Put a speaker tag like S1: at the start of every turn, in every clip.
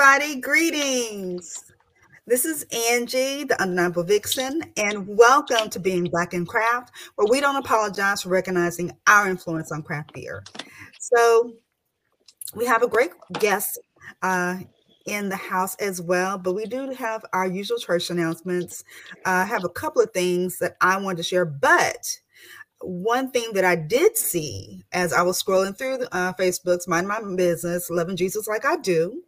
S1: everybody. Greetings. This is Angie, the Undeniable Vixen, and welcome to Being Black in Craft, where we don't apologize for recognizing our influence on craft beer. So, we have a great guest uh, in the house as well, but we do have our usual church announcements. Uh, I have a couple of things that I wanted to share, but one thing that I did see as I was scrolling through uh, Facebook's Mind My Business, Loving Jesus Like I Do,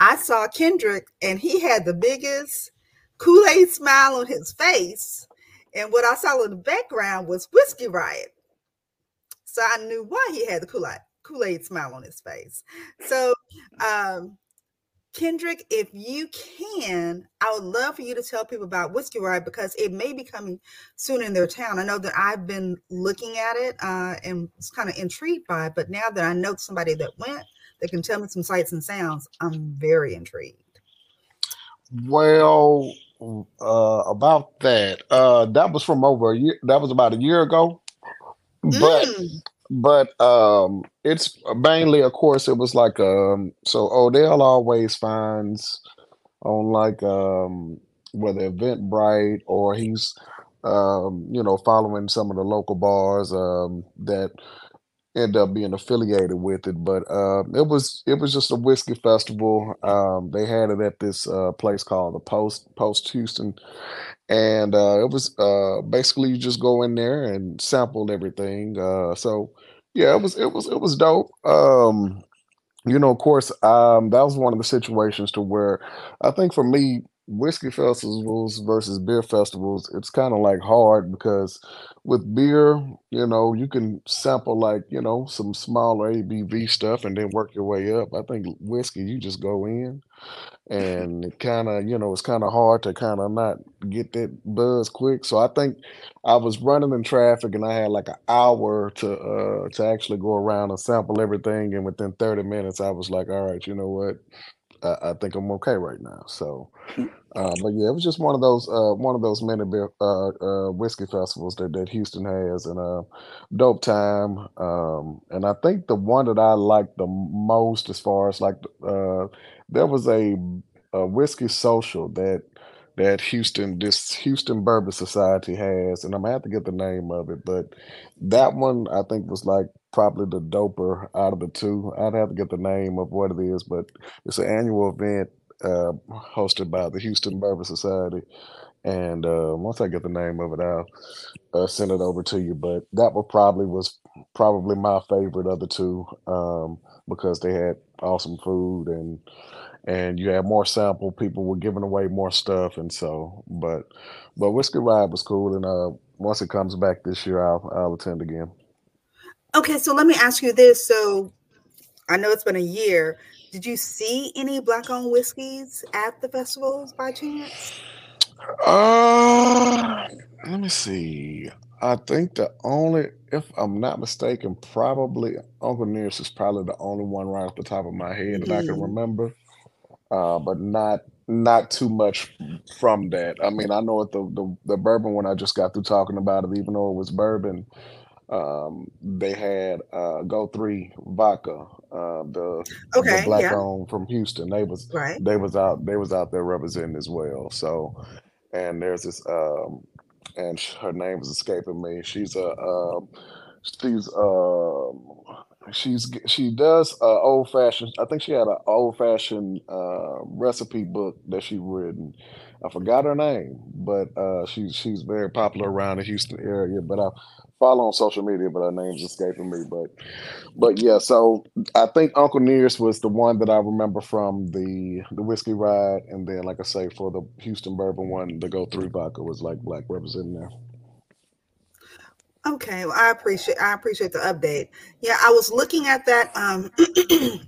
S1: I saw Kendrick and he had the biggest Kool Aid smile on his face. And what I saw in the background was Whiskey Riot. So I knew why he had the Kool Aid Kool Aid smile on his face. So, um, Kendrick, if you can, I would love for you to tell people about Whiskey Riot because it may be coming soon in their town. I know that I've been looking at it uh, and was kind of intrigued by it, but now that I know somebody that went that can tell me some sights and sounds, I'm very intrigued.
S2: Well, uh, about that, uh, that was from over a year. That was about a year ago, but mm but um it's mainly of course it was like um so odell always finds on like um whether eventbrite or he's um you know following some of the local bars um that end up being affiliated with it but uh it was it was just a whiskey festival um they had it at this uh place called the post post houston and uh, it was uh, basically you just go in there and sample everything. Uh, so yeah, it was it was it was dope. Um, you know, of course, um, that was one of the situations to where I think for me, whiskey festivals versus beer festivals, it's kind of like hard because with beer, you know, you can sample like, you know, some smaller ABV stuff and then work your way up. I think whiskey, you just go in and it kind of, you know, it's kind of hard to kind of not get that buzz quick. So I think I was running in traffic and I had like an hour to uh to actually go around and sample everything and within 30 minutes I was like, all right, you know what? I, I think I'm okay right now. So, mm. uh, but yeah, it was just one of those uh, one of those many uh, uh, whiskey festivals that, that Houston has, and uh, dope time. Um, and I think the one that I liked the most, as far as like, uh, there was a, a whiskey social that that Houston, this Houston Bourbon Society has, and I'm gonna have to get the name of it, but that one I think was like probably the doper out of the two. I'd have to get the name of what it is, but it's an annual event uh, hosted by the Houston Bourbon Society. And uh, once I get the name of it, I'll uh, send it over to you. But that one probably was probably my favorite of the two um, because they had awesome food and and you had more sample. People were giving away more stuff, and so. But but Whiskey Riot was cool, and uh, once it comes back this year, I'll I'll attend again.
S1: Okay, so let me ask you this. So I know it's been a year. Did you see any black owned whiskeys at the festivals by chance?
S2: Uh let me see. I think the only, if I'm not mistaken, probably Uncle Nearest is probably the only one right off the top of my head mm-hmm. that I can mm-hmm. remember. Uh, but not not too much from that. I mean, I know it the, the the bourbon one I just got through talking about it, even though it was bourbon, um, they had uh, Go Three Vodka, uh, the, okay, the black yeah. owned from Houston. They was right. they was out they was out there representing as well. So, and there's this um, and her name is escaping me. She's a uh, she's um she's she does uh, old fashioned. I think she had an old fashioned uh, recipe book that she written. I forgot her name, but uh, she's she's very popular around the Houston area. But I follow on social media, but her name's escaping me. But but yeah, so I think Uncle Nearest was the one that I remember from the the Whiskey Riot, and then like I say, for the Houston bourbon one, the Go Three vodka was like black representing there.
S1: Okay, well, I appreciate I appreciate the update. Yeah, I was looking at that um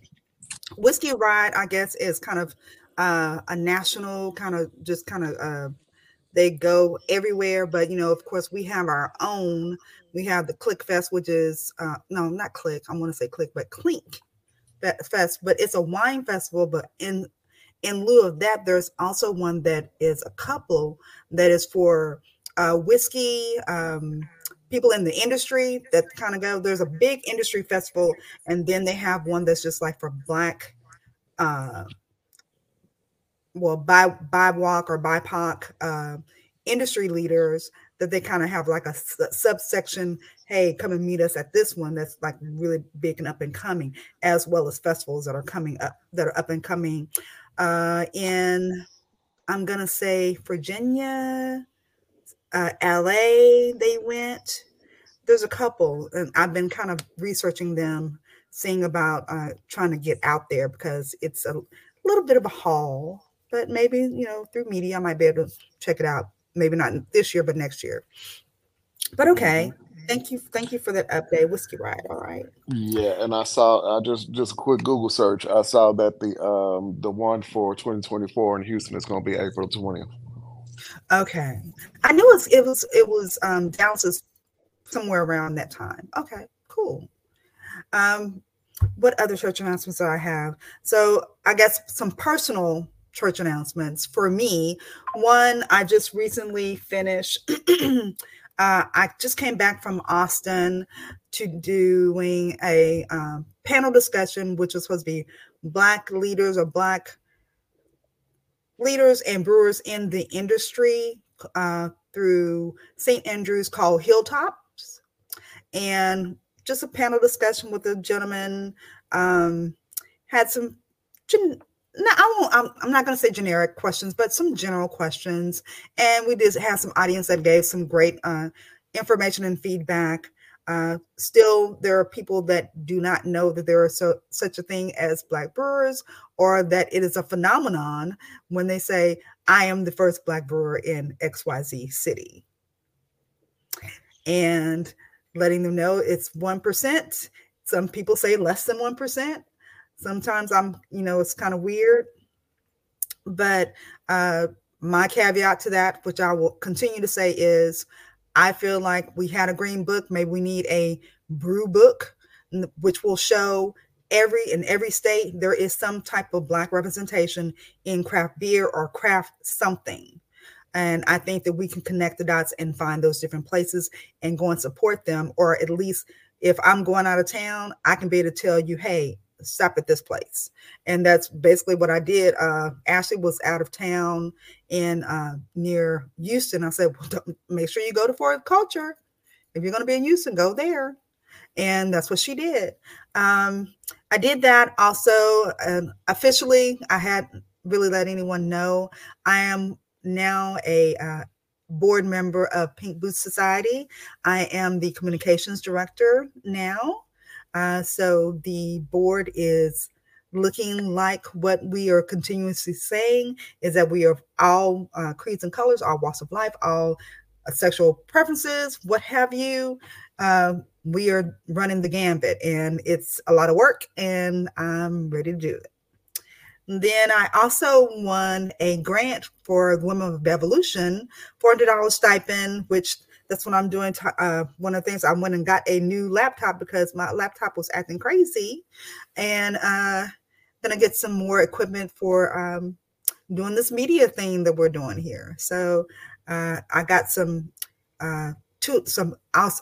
S1: Whiskey Riot, I guess, is kind of uh, a national kind of just kind of uh, they go everywhere. But you know, of course, we have our own. We have the Click Fest, which is uh, no, not Click. I want to say Click, but Clink Fest. But it's a wine festival. But in in lieu of that, there's also one that is a couple that is for uh, whiskey. Um, people in the industry that kind of go there's a big industry festival and then they have one that's just like for black uh well, by BIPOC or BIPOC uh, industry leaders that they kind of have like a subsection hey come and meet us at this one that's like really big and up and coming as well as festivals that are coming up that are up and coming. Uh, in i'm gonna say virginia uh, la they went there's a couple and i've been kind of researching them seeing about uh, trying to get out there because it's a little bit of a haul but maybe you know through media i might be able to check it out maybe not this year, but next year. But okay. Thank you. Thank you for that update. Whiskey Riot. All right.
S2: Yeah, and I saw I just just a quick Google search. I saw that the um the one for 2024 in Houston is gonna be April 20th.
S1: Okay. I knew it was it was it was um down to somewhere around that time. Okay, cool. Um what other church announcements do I have? So I guess some personal church announcements for me. One, I just recently finished. uh, I just came back from Austin to doing a um, panel discussion, which was supposed to be Black leaders or Black leaders and brewers in the industry uh, through St. Andrews called Hilltops. And just a panel discussion with a gentleman. Um, had some no, I won't. I'm, I'm not going to say generic questions, but some general questions. And we did have some audience that gave some great uh, information and feedback. Uh, still, there are people that do not know that there is so, such a thing as Black brewers or that it is a phenomenon when they say, I am the first Black brewer in XYZ city. And letting them know it's 1%. Some people say less than 1%. Sometimes I'm, you know, it's kind of weird. But uh, my caveat to that, which I will continue to say, is I feel like we had a green book. Maybe we need a brew book, which will show every in every state there is some type of black representation in craft beer or craft something. And I think that we can connect the dots and find those different places and go and support them. Or at least if I'm going out of town, I can be able to tell you, hey, stop at this place. And that's basically what I did. Uh, Ashley was out of town in uh, near Houston. I said, well, make sure you go to Fort Culture. If you're going to be in Houston, go there. And that's what she did. Um, I did that also um, officially. I hadn't really let anyone know. I am now a uh, board member of Pink Boots Society. I am the communications director now. Uh, so the board is looking like what we are continuously saying is that we are all uh, creeds and colors, all walks of life, all uh, sexual preferences, what have you. Uh, we are running the gambit and it's a lot of work and I'm ready to do it. Then I also won a grant for Women of Evolution, $400 stipend, which that's what I'm doing. Uh, one of the things I went and got a new laptop because my laptop was acting crazy, and uh, gonna get some more equipment for um, doing this media thing that we're doing here. So uh, I got some uh, to, some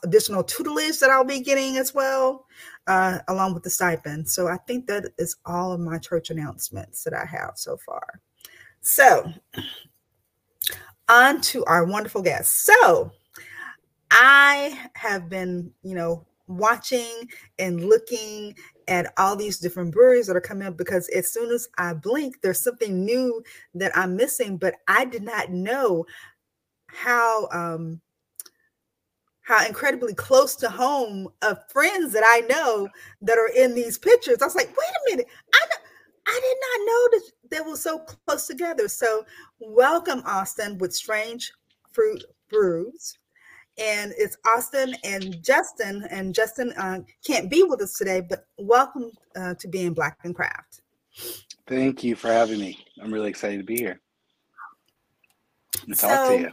S1: additional tutelage that I'll be getting as well, uh, along with the stipend. So I think that is all of my church announcements that I have so far. So on to our wonderful guests. So I have been, you know, watching and looking at all these different breweries that are coming up because as soon as I blink, there's something new that I'm missing, but I did not know how um how incredibly close to home of friends that I know that are in these pictures. I was like, wait a minute, I I did not know that they were so close together. So welcome, Austin, with Strange Fruit Brews and it's Austin and Justin. And Justin uh, can't be with us today, but welcome uh, to being Black and Craft.
S3: Thank you for having me. I'm really excited to be here.
S1: To so, talk to you.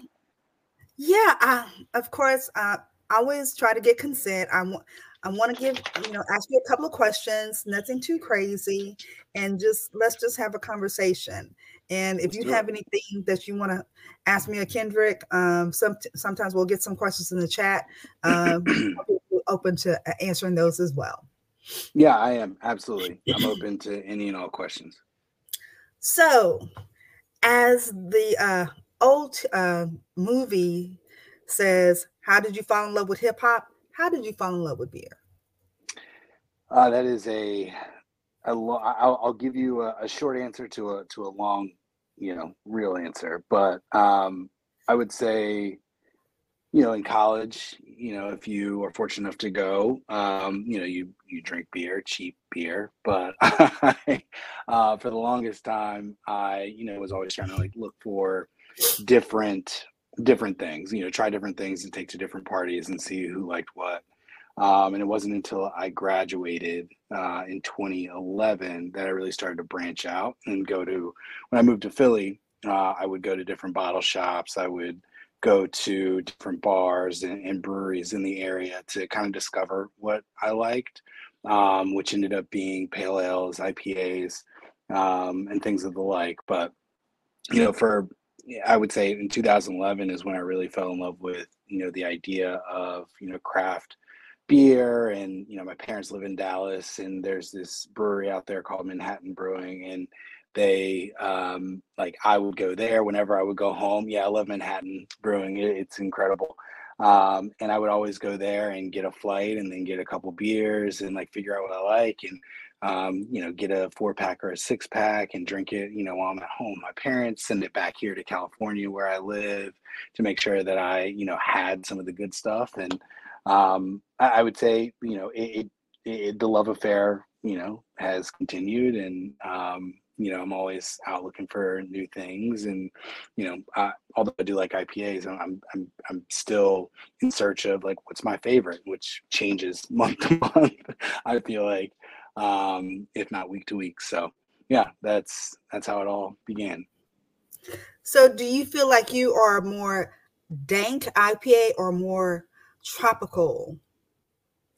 S1: Yeah, uh, of course. Uh, I always try to get consent. I want. I want to give, you know, ask you a couple of questions, nothing too crazy, and just let's just have a conversation. And if you have anything that you want to ask me or Kendrick, um, some sometimes we'll get some questions in the chat. Um, open to uh, answering those as well.
S3: Yeah, I am absolutely. I'm open to any and all questions.
S1: So, as the uh, old uh, movie says, "How did you fall in love with hip hop? How did you fall in love with beer?"
S3: Uh, that is a, a lo- I'll, I'll give you a, a, short answer to a to a long, you know, real answer. But um, I would say, you know, in college, you know, if you are fortunate enough to go, um, you know, you you drink beer, cheap beer. But I, uh, for the longest time, I, you know, was always trying to like look for different different things. You know, try different things and take to different parties and see who liked what. Um, and it wasn't until I graduated uh, in 2011 that I really started to branch out and go to. When I moved to Philly, uh, I would go to different bottle shops. I would go to different bars and, and breweries in the area to kind of discover what I liked, um, which ended up being pale ales, IPAs, um, and things of the like. But you know, for I would say in 2011 is when I really fell in love with you know the idea of you know craft beer and you know my parents live in dallas and there's this brewery out there called manhattan brewing and they um like i would go there whenever i would go home yeah i love manhattan brewing it's incredible um and i would always go there and get a flight and then get a couple beers and like figure out what i like and um, you know, get a four pack or a six pack and drink it, you know, while I'm at home. My parents send it back here to California where I live to make sure that I, you know, had some of the good stuff. And um, I, I, would say, you know, it, it, it, the love affair, you know, has continued, and um, you know, I'm always out looking for new things, and you know, I, although I do like IPAs, I'm I'm I'm still in search of like what's my favorite, which changes month to month. I feel like, um, if not week to week. So yeah, that's that's how it all began.
S1: So, do you feel like you are more dank IPA or more tropical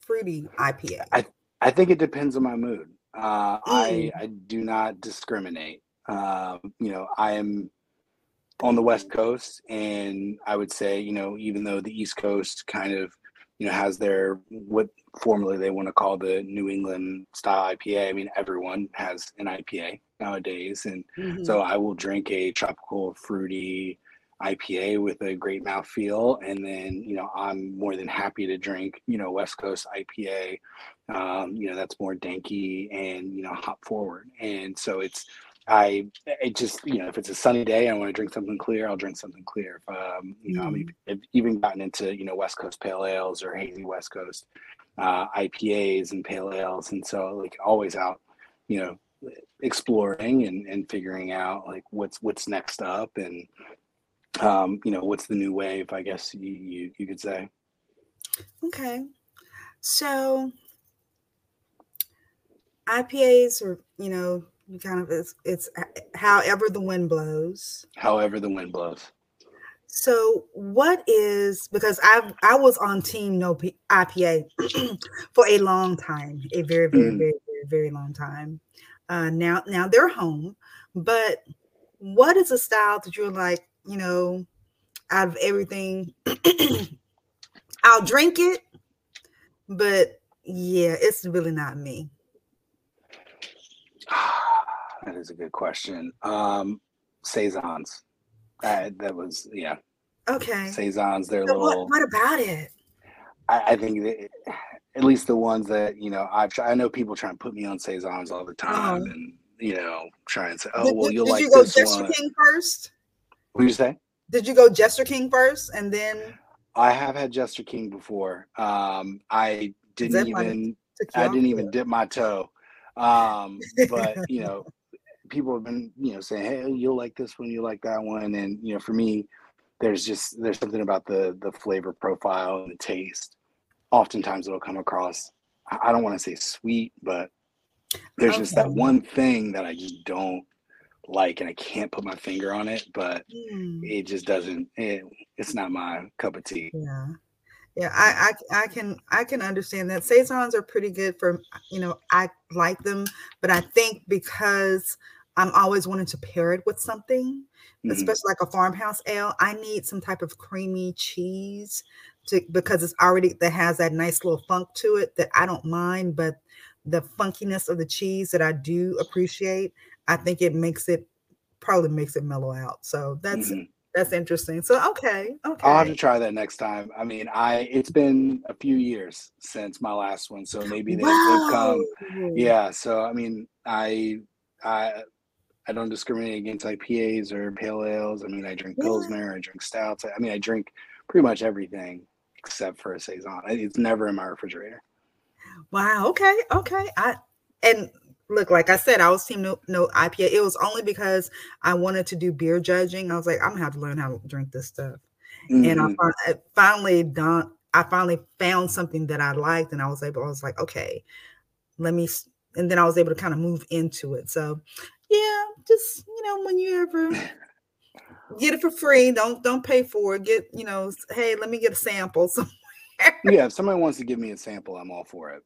S1: fruity IPA?
S3: I I think it depends on my mood. Uh, mm. I I do not discriminate. Um, you know, I am on the West Coast, and I would say, you know, even though the East Coast kind of, you know, has their what formerly they want to call the New England style IPA. I mean, everyone has an IPA nowadays, and mm-hmm. so I will drink a tropical fruity IPA with a great mouth feel, and then you know I'm more than happy to drink you know West Coast IPA, um, you know that's more danky and you know hop forward, and so it's I it just you know if it's a sunny day I want to drink something clear I'll drink something clear. If, um, you know mm. I've even gotten into you know West Coast pale ales or hazy West Coast uh, IPAs and pale ales, and so like always out you know exploring and, and figuring out like what's what's next up and um, you know, what's the new wave? I guess you, you, you could say.
S1: Okay, so IPAs are, you know, you kind of it's, it's however the wind blows.
S3: However the wind blows.
S1: So what is because I I was on team no P, IPA for a long time, a very very mm. very very very long time. Uh, now now they're home, but what is a style that you're like? You know, out of everything. I'll drink it, but yeah, it's really not me.
S3: that is a good question. Um, saisons. Uh, that was yeah.
S1: Okay.
S3: Saisons. They're so little.
S1: What, what, about it?
S3: I, I think that, at least the ones that you know I've. tried. I know people try and put me on saisons all the time, oh. and you know try and say, "Oh, did, well, you'll did like you go this one."
S1: First?
S3: What did you say?
S1: Did you go Jester King first and then?
S3: I have had Jester King before. Um, I didn't even. I didn't even dip my toe. Um, but you know, people have been you know saying, "Hey, you'll like this one, you like that one," and you know, for me, there's just there's something about the the flavor profile and the taste. Oftentimes, it'll come across. I don't want to say sweet, but there's okay. just that one thing that I just don't like and I can't put my finger on it, but mm. it just doesn't it, it's not my cup of tea.
S1: Yeah. Yeah, I, I I can I can understand that. Saisons are pretty good for you know, I like them, but I think because I'm always wanting to pair it with something, mm-hmm. especially like a farmhouse ale, I need some type of creamy cheese to because it's already that has that nice little funk to it that I don't mind, but the funkiness of the cheese that I do appreciate, I think it makes it probably makes it mellow out. So that's mm-hmm. that's interesting. So okay, okay.
S3: I'll have to try that next time. I mean, I it's been a few years since my last one, so maybe they, have come. Yeah. So I mean, I I I don't discriminate against IPAs or pale ales. I mean, I drink pilsner, I drink stouts. I mean, I drink pretty much everything except for a saison. It's never in my refrigerator.
S1: Wow. Okay. Okay. I and look, like I said, I was team no, no IPA. It was only because I wanted to do beer judging. I was like, I'm gonna have to learn how to drink this stuff. Mm-hmm. And I. I finally done. I finally found something that I liked, and I was able. I was like, okay, let me. And then I was able to kind of move into it. So, yeah, just you know, when you ever get it for free, don't don't pay for it. Get you know, hey, let me get a sample somewhere.
S3: yeah, if somebody wants to give me a sample, I'm all for it.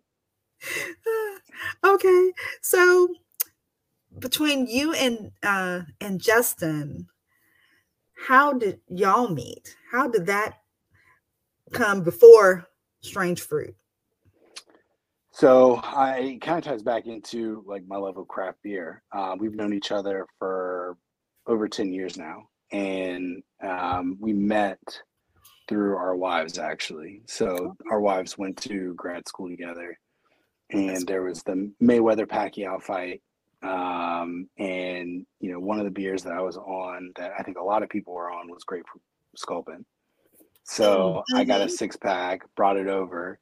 S1: okay, so between you and uh and Justin, how did y'all meet? How did that come before Strange Fruit?
S3: So I kind of ties back into like my love of craft beer. Uh, we've known each other for over 10 years now. And um, we met through our wives actually. So our wives went to grad school together and there was the Mayweather Pacquiao fight. Um, and you know, one of the beers that I was on that I think a lot of people were on was Grapefruit Sculpin. So mm-hmm. I got a mm-hmm. six pack, brought it over.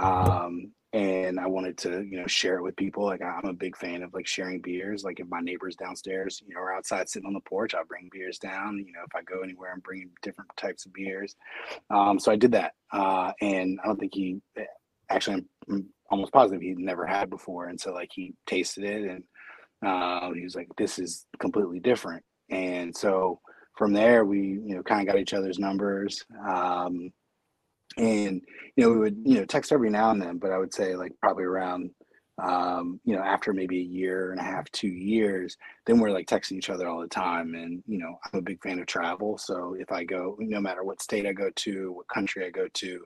S3: Um, and I wanted to, you know, share it with people. Like I'm a big fan of like sharing beers. Like if my neighbors downstairs, you know, are outside sitting on the porch, I'll bring beers down. You know, if I go anywhere, I'm bringing different types of beers. Um, so I did that, uh, and I don't think he eh, actually. I'm almost positive he'd never had before, and so like he tasted it, and uh, he was like, "This is completely different." And so from there, we you know kind of got each other's numbers. Um, and you know we would you know text every now and then but i would say like probably around um, you know after maybe a year and a half two years then we're like texting each other all the time and you know i'm a big fan of travel so if i go no matter what state i go to what country i go to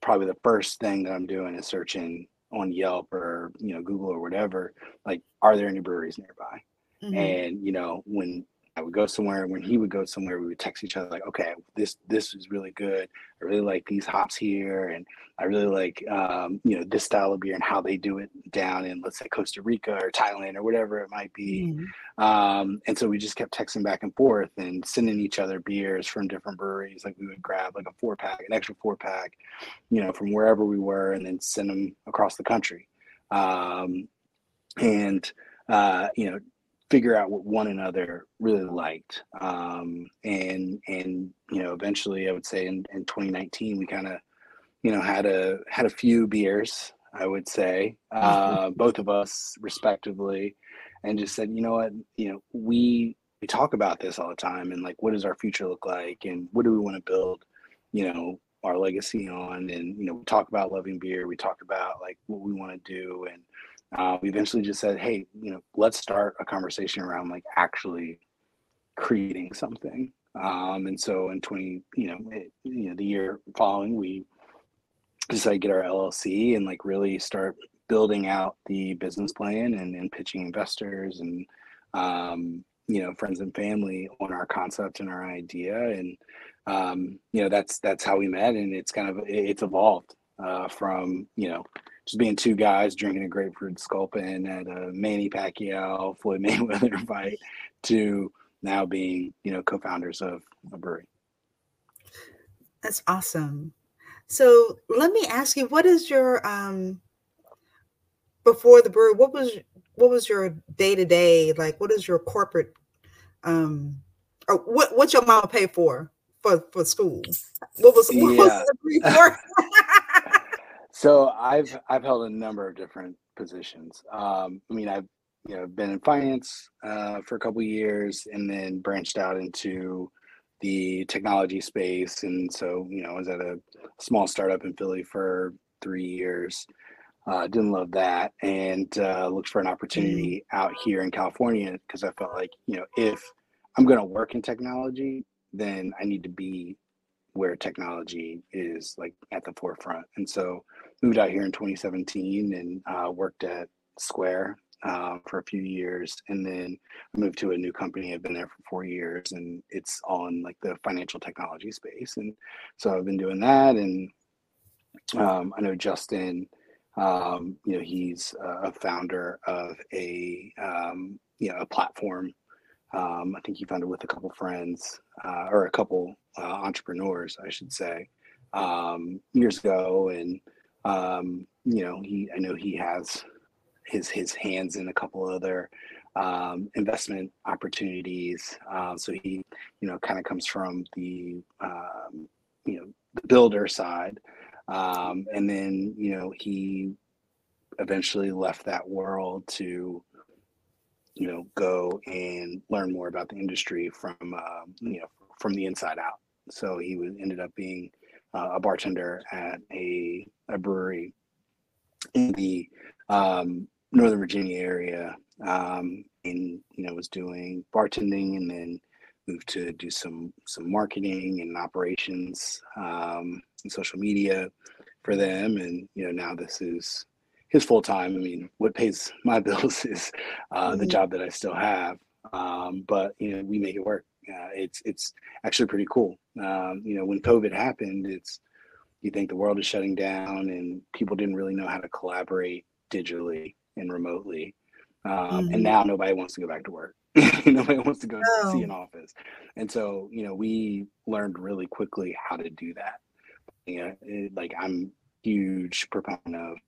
S3: probably the first thing that i'm doing is searching on yelp or you know google or whatever like are there any breweries nearby mm-hmm. and you know when I would go somewhere. When he would go somewhere, we would text each other like, "Okay, this this is really good. I really like these hops here, and I really like um, you know this style of beer and how they do it down in let's say Costa Rica or Thailand or whatever it might be." Mm-hmm. Um, and so we just kept texting back and forth and sending each other beers from different breweries. Like we would grab like a four pack, an extra four pack, you know, from wherever we were, and then send them across the country. Um, and uh, you know figure out what one another really liked. Um, and and you know eventually i would say in, in 2019 we kind of you know had a had a few beers i would say uh, both of us respectively and just said you know what? You know we we talk about this all the time and like what does our future look like and what do we want to build you know our legacy on? And you know we talk about loving beer we talk about like what we want to do and uh, we eventually just said, hey, you know, let's start a conversation around like actually creating something. Um, and so in 20, you know, it, you know, the year following, we decided to get our LLC and like really start building out the business plan and, and pitching investors and, um, you know, friends and family on our concept and our idea. And, um, you know, that's, that's how we met. And it's kind of, it's evolved uh, from, you know, just being two guys drinking a grapefruit sculpin at a Manny Pacquiao Floyd Mayweather fight to now being you know co-founders of a brewery.
S1: That's awesome. So let me ask you, what is your um before the brewery? What was what was your day to day like? What is your corporate um or what what's your mama pay for for for school? What was what yeah. was
S3: So I've I've held a number of different positions. Um, I mean, I've you know been in finance uh, for a couple years, and then branched out into the technology space. And so you know, I was at a small startup in Philly for three years. Uh, didn't love that, and uh, looked for an opportunity out here in California because I felt like you know if I'm going to work in technology, then I need to be where technology is like at the forefront. And so moved out here in 2017 and uh, worked at Square uh, for a few years, and then moved to a new company. I've been there for four years, and it's in like the financial technology space. And so I've been doing that, and um, I know Justin. Um, you know, he's a founder of a um, you know a platform. Um, I think he founded with a couple friends uh, or a couple uh, entrepreneurs, I should say, um, years ago, and um, you know, he I know he has his his hands in a couple other um, investment opportunities. Uh, so he, you know, kind of comes from the um, you know the builder side, um, and then you know he eventually left that world to you know go and learn more about the industry from uh, you know from the inside out. So he was ended up being uh, a bartender at a, a brewery in the um, Northern Virginia area, um, and you know was doing bartending, and then moved to do some some marketing and operations um, and social media for them, and you know now this is his full time. I mean, what pays my bills is uh, mm-hmm. the job that I still have, um, but you know we make it work. Uh, it's it's actually pretty cool. Um, you know, when COVID happened, it's you think the world is shutting down and people didn't really know how to collaborate digitally and remotely. Um, mm-hmm. And now nobody wants to go back to work. nobody wants to go no. see an office. And so, you know, we learned really quickly how to do that. You know, it, like I'm huge proponent of,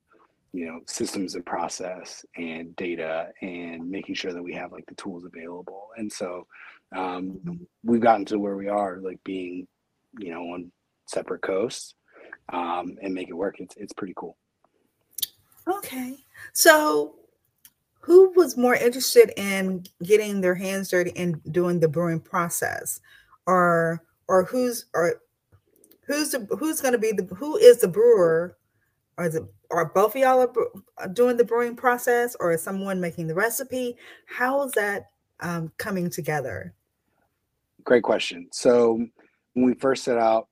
S3: you know, systems and process and data and making sure that we have like the tools available. And so um, we've gotten to where we are, like being, you know, on separate coasts um, and make it work. It's it's pretty cool.
S1: Okay, so who was more interested in getting their hands dirty and doing the brewing process, or or who's or who's the who's going to be the who is the brewer, or it are both of y'all are doing the brewing process, or is someone making the recipe? How is that um, coming together?
S3: Great question. So when we first set out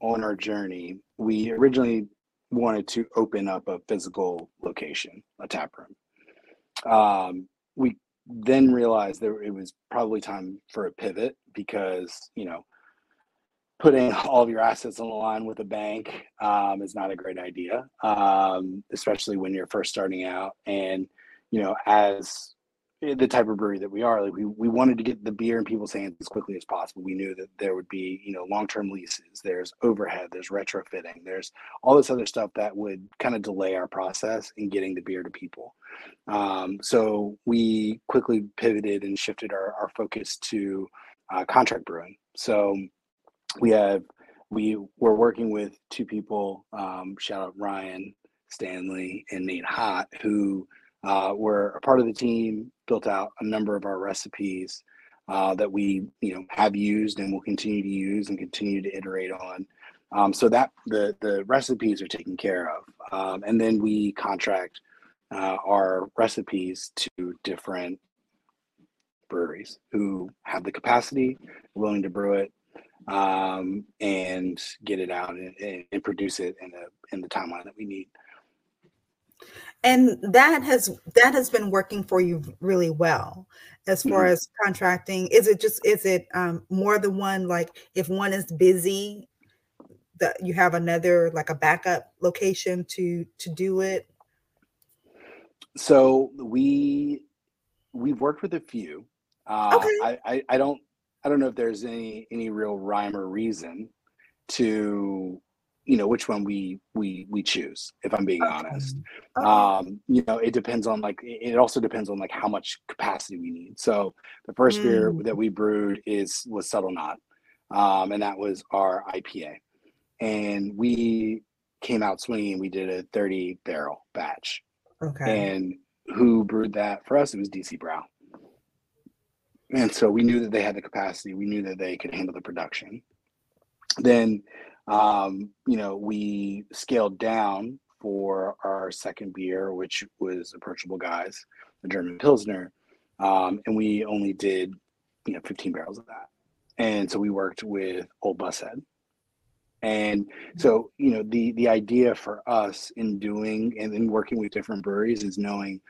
S3: on our journey, we originally wanted to open up a physical location, a tap room. Um, we then realized that it was probably time for a pivot because, you know, putting all of your assets on the line with a bank um, is not a great idea, um, especially when you're first starting out. And, you know, as the type of brewery that we are. Like we, we wanted to get the beer in people's hands as quickly as possible. We knew that there would be you know long-term leases there's overhead there's retrofitting there's all this other stuff that would kind of delay our process in getting the beer to people. Um, so we quickly pivoted and shifted our, our focus to uh, contract brewing. So we have we were working with two people um, shout out ryan stanley and nate hott who uh, were a part of the team, built out a number of our recipes uh, that we you know have used and will continue to use and continue to iterate on. Um, so that the the recipes are taken care of, um, and then we contract uh, our recipes to different breweries who have the capacity, willing to brew it, um, and get it out and, and, produce it in the in the timeline that we need
S1: and that has that has been working for you really well as far mm-hmm. as contracting is it just is it um, more than one like if one is busy that you have another like a backup location to to do it
S3: so we we've worked with a few uh, okay. I, I i don't i don't know if there's any any real rhyme or reason to you know which one we we we choose if i'm being okay. honest. Okay. um you know it depends on like it also depends on like how much capacity we need. So the first mm. beer that we brewed is was subtle knot um and that was our ipa and we came out swinging we did a 30 barrel batch. Okay. And who brewed that? For us it was dc brau and so we knew that they had the capacity we knew that they could handle the production. Then um, you know, we scaled down for our second beer, which was Approachable Guys, the German Pilsner, um, and we only did you know 15 barrels of that. And so we worked with Old Bust Head. And so, you know, the the idea for us in doing and in working with different breweries is knowing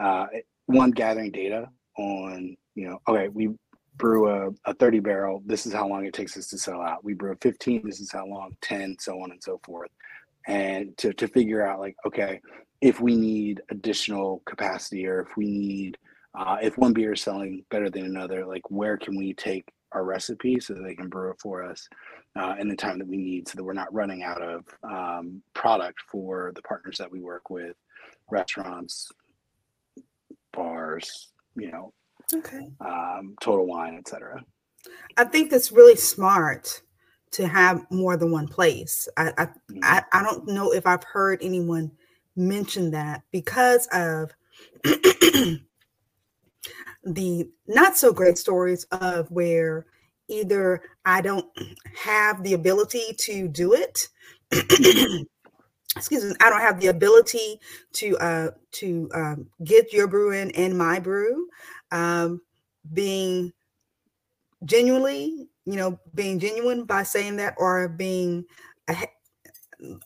S3: uh, one gathering data on you know okay we brew a, a 30 barrel this is how long it takes us to sell out. We brew a 15 this is how long 10 so on and so forth. And to, to figure out like okay if we need additional capacity or if we need uh, if one beer is selling better than another like where can we take our recipe so that they can brew it for us uh, in the time that we need so that we're not running out of um, product for the partners that we work with restaurants bars you know
S1: Okay.
S3: um, total wine etc
S1: I think that's really smart to have more than one place. I I,
S3: Mhm.
S1: I, I don't know if I've heard anyone mention that because of the not so great stories of where either I don't have the ability to do it. Excuse me, I don't have the ability to uh, to um, get your brew in and my brew. Um, being genuinely, you know, being genuine by saying that, or being a,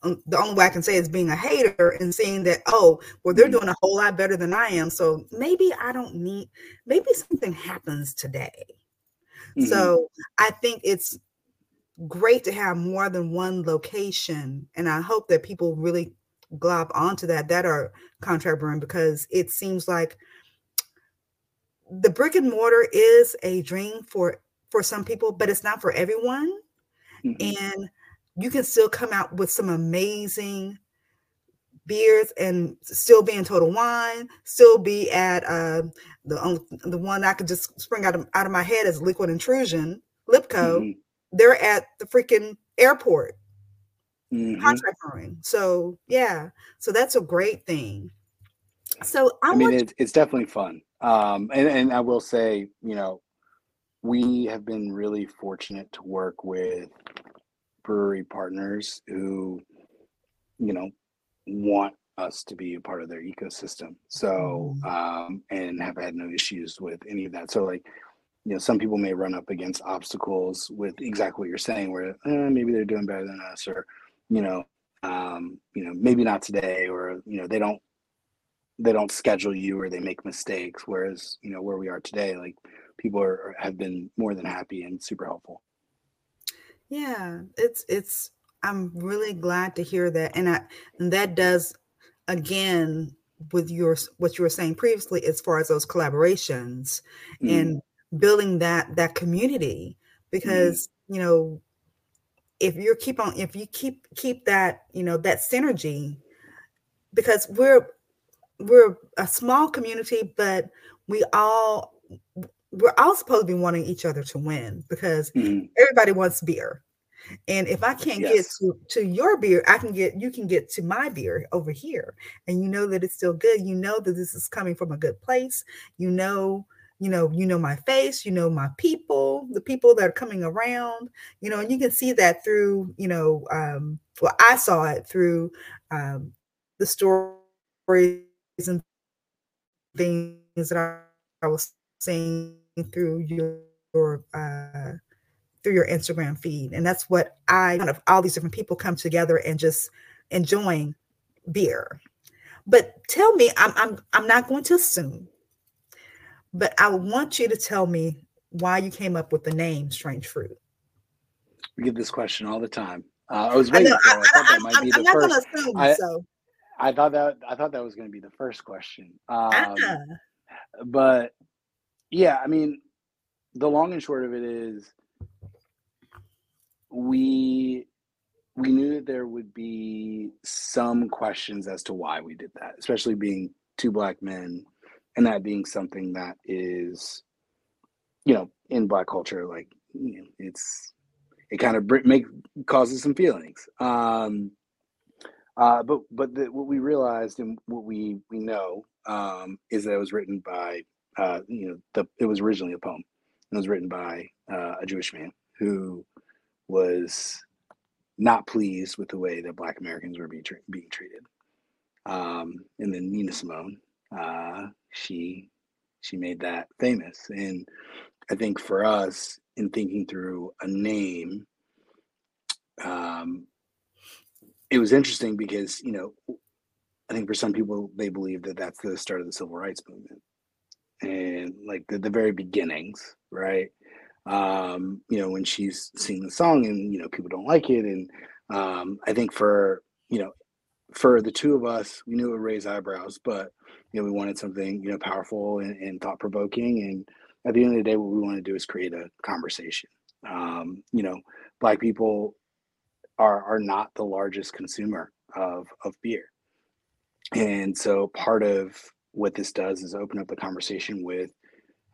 S1: um, the only way I can say is being a hater and seeing that, oh, well, they're
S3: Mhm.
S1: doing a whole lot better than I am. So maybe I don't need, maybe something happens today.
S3: Mhm.
S1: So I think it's great to have more than one location. And I hope that people really glob onto that, that are contract brewing, because it seems like the brick and mortar is a dream for for some people, but it's not for everyone.
S3: Mhm.
S1: And you can still come out with some amazing beers and still be in total wine, still be at uh, the only, the one I could just spring out of, out of my head is Liquid Intrusion, Lipco.
S3: Mhm.
S1: They're at the freaking airport
S3: Mhm.
S1: contract brewing. So yeah, so that's a great thing. So I,
S3: I mean, it's it's definitely fun. Um, and and I will say, you know, we have been really fortunate to work with brewery partners who, you know, want us to be a part of their ecosystem. So,
S1: Mhm.
S3: um, and have had no issues with any of that. So, like, you know, some people may run up against obstacles with exactly what you're saying, where eh, maybe they're doing better than us, or you know, um, you know, maybe not today, or you know, they don't they don't schedule you or they make mistakes. Whereas, you know, where we are today, like people are have been more than happy and super helpful.
S1: Yeah, it's it's I'm really glad to hear that. And I and that does again with your what you were saying previously as far as those collaborations
S3: Mm,
S1: and building that that community because you know if you're keep on if you keep keep that you know that synergy because we're we're a small community but we all we're all supposed to be wanting each other to win because
S3: mm,
S1: everybody wants beer. And if I can't get to, to your beer, I can get you can get to my beer over here. And you know that it's still good. You know that this is coming from a good place. You know, you know, you know my face, you know my people, the people that are coming around, you know, and you can see that through, you know, um, well, I saw it through um the stories and things that I, I was seeing through your, your uh through your Instagram feed. And that's what I kind of all these different people come together and just enjoying beer. But tell me, I'm I'm I'm not going to assume, but I want you to tell me why you came up with the name Strange Fruit.
S3: we get this question all the time. Uh, I was
S1: I
S3: waiting
S1: know
S3: for
S1: I.
S3: I that
S1: am
S3: might be
S1: I'm
S3: the
S1: not going to
S3: first.
S1: assume.
S3: I-
S1: so
S3: I thought that I thought that was going to be the first question. Um,
S1: ah,
S3: but yeah, I mean, the long and short of it is, we we knew that there would be some questions as to why we did that, especially being two black men, and that being something that is, you know, in black culture, like you know, it's it kind of br- make causes some feelings. Um, uh, but but the, what we realized and what we we know um, is that it was written by uh, you know the it was originally a poem. And it was written by uh, a Jewish man who was not pleased with the way that Black Americans were being, tre- being treated. Um, and then Nina Simone, uh, she she made that famous. And I think for us, in thinking through a name, um, it was interesting because you know I think for some people, they believe that that's the start of the civil rights movement and like the, the very beginnings, right? Um, you know, when she's singing the song and, you know, people don't like it. And um, I think for, you know, for the two of us, we knew it would raise eyebrows, but, you know, we wanted something, you know, powerful and, and thought provoking. And at the end of the day, what we want to do is create a conversation. Um, you know, Black people are, are not the largest consumer of, of beer and so part of what this does is open up the conversation with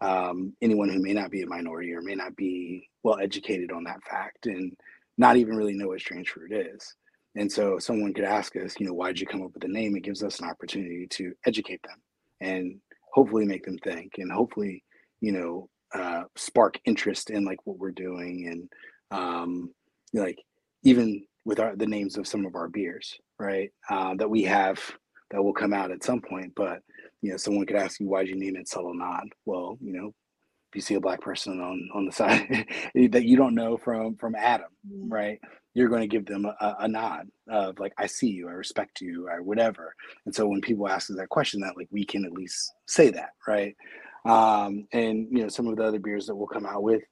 S3: um, anyone who may not be a minority or may not be well educated on that fact and not even really know what strange fruit is. And so someone could ask us, you know, why did you come up with the name? It gives us an opportunity to educate them and hopefully make them think and hopefully, you know, uh, spark interest in like what we're doing and um, like even with our the names of some of our beers, right? Uh, that we have that will come out at some point. But you know, someone could ask you why'd you name it Subtle Nod? Well, you know, if you see a black person on on the side that you don't know from from Adam, mm-hmm. right? You're going to give them a, a, nod of like, I see you, I respect you, or whatever. And so when people ask us that question, that like we can at least say that, right? Um, and you know, some of the other beers that we'll come out with,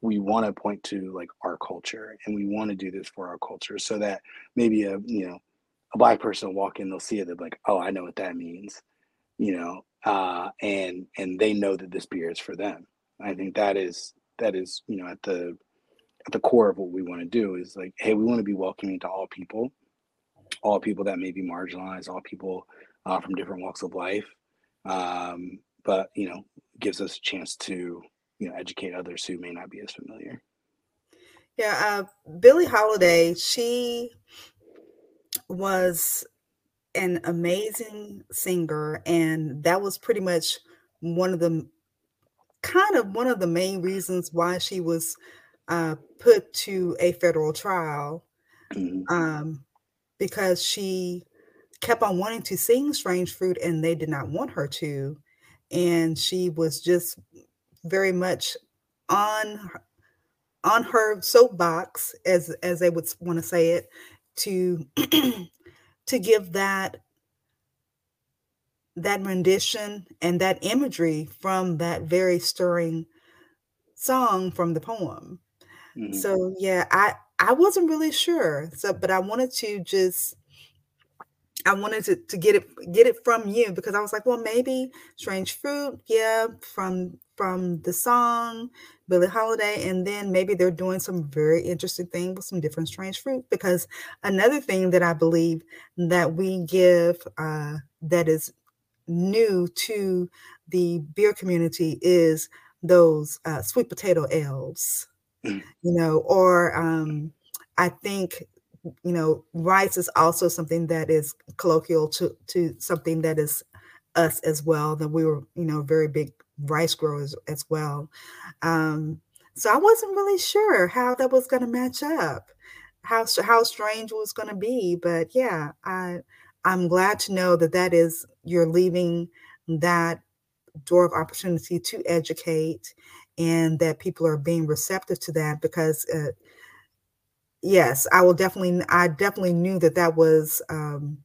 S3: we want to point to like our culture, and we want to do this for our culture, so that maybe a you know a black person will walk in, they'll see it, they're like, oh, I know what that means, you know, uh, and and they know that this beer is for them. I think that is that is you know at the at the core of what we want to do is like, hey, we want to be welcoming to all people, all people that may be marginalized, all people uh, from different walks of life, um, but you know, gives us a chance to you know educate others who may not be as familiar.
S1: Yeah, uh, Billie Holiday, she was an amazing singer, and that was pretty much one of the kind of one of the main reasons why she was uh, put to a federal trial mm-hmm. um, because she kept on wanting to sing Strange Fruit and they did not want her to. And she was just very much on on her soapbox, as as they would want to say it, to to give that that rendition and that imagery from that very stirring song from the poem. Mm-hmm. So yeah, I I wasn't really sure. So but I wanted to just I wanted to, to get it get it from you because I was like, well, maybe Strange Fruit, yeah, from from the song Billie Holiday, and then maybe they're doing some very interesting thing with some different strange fruit. Because another thing that I believe that we give uh, that is new to the beer community is those uh, sweet potato ales, mm. you know, or um, I think you know rice is also something that is colloquial to to something that is us as well. That we were you know very big rice growers as well. Um, so I wasn't really sure how that was going to match up, how how strange it was going to be. But yeah, I I'm glad to know that that is you're leaving that door of opportunity to educate, and that people are being receptive to that because. Uh, yes, I will definitely. I definitely knew that that was um,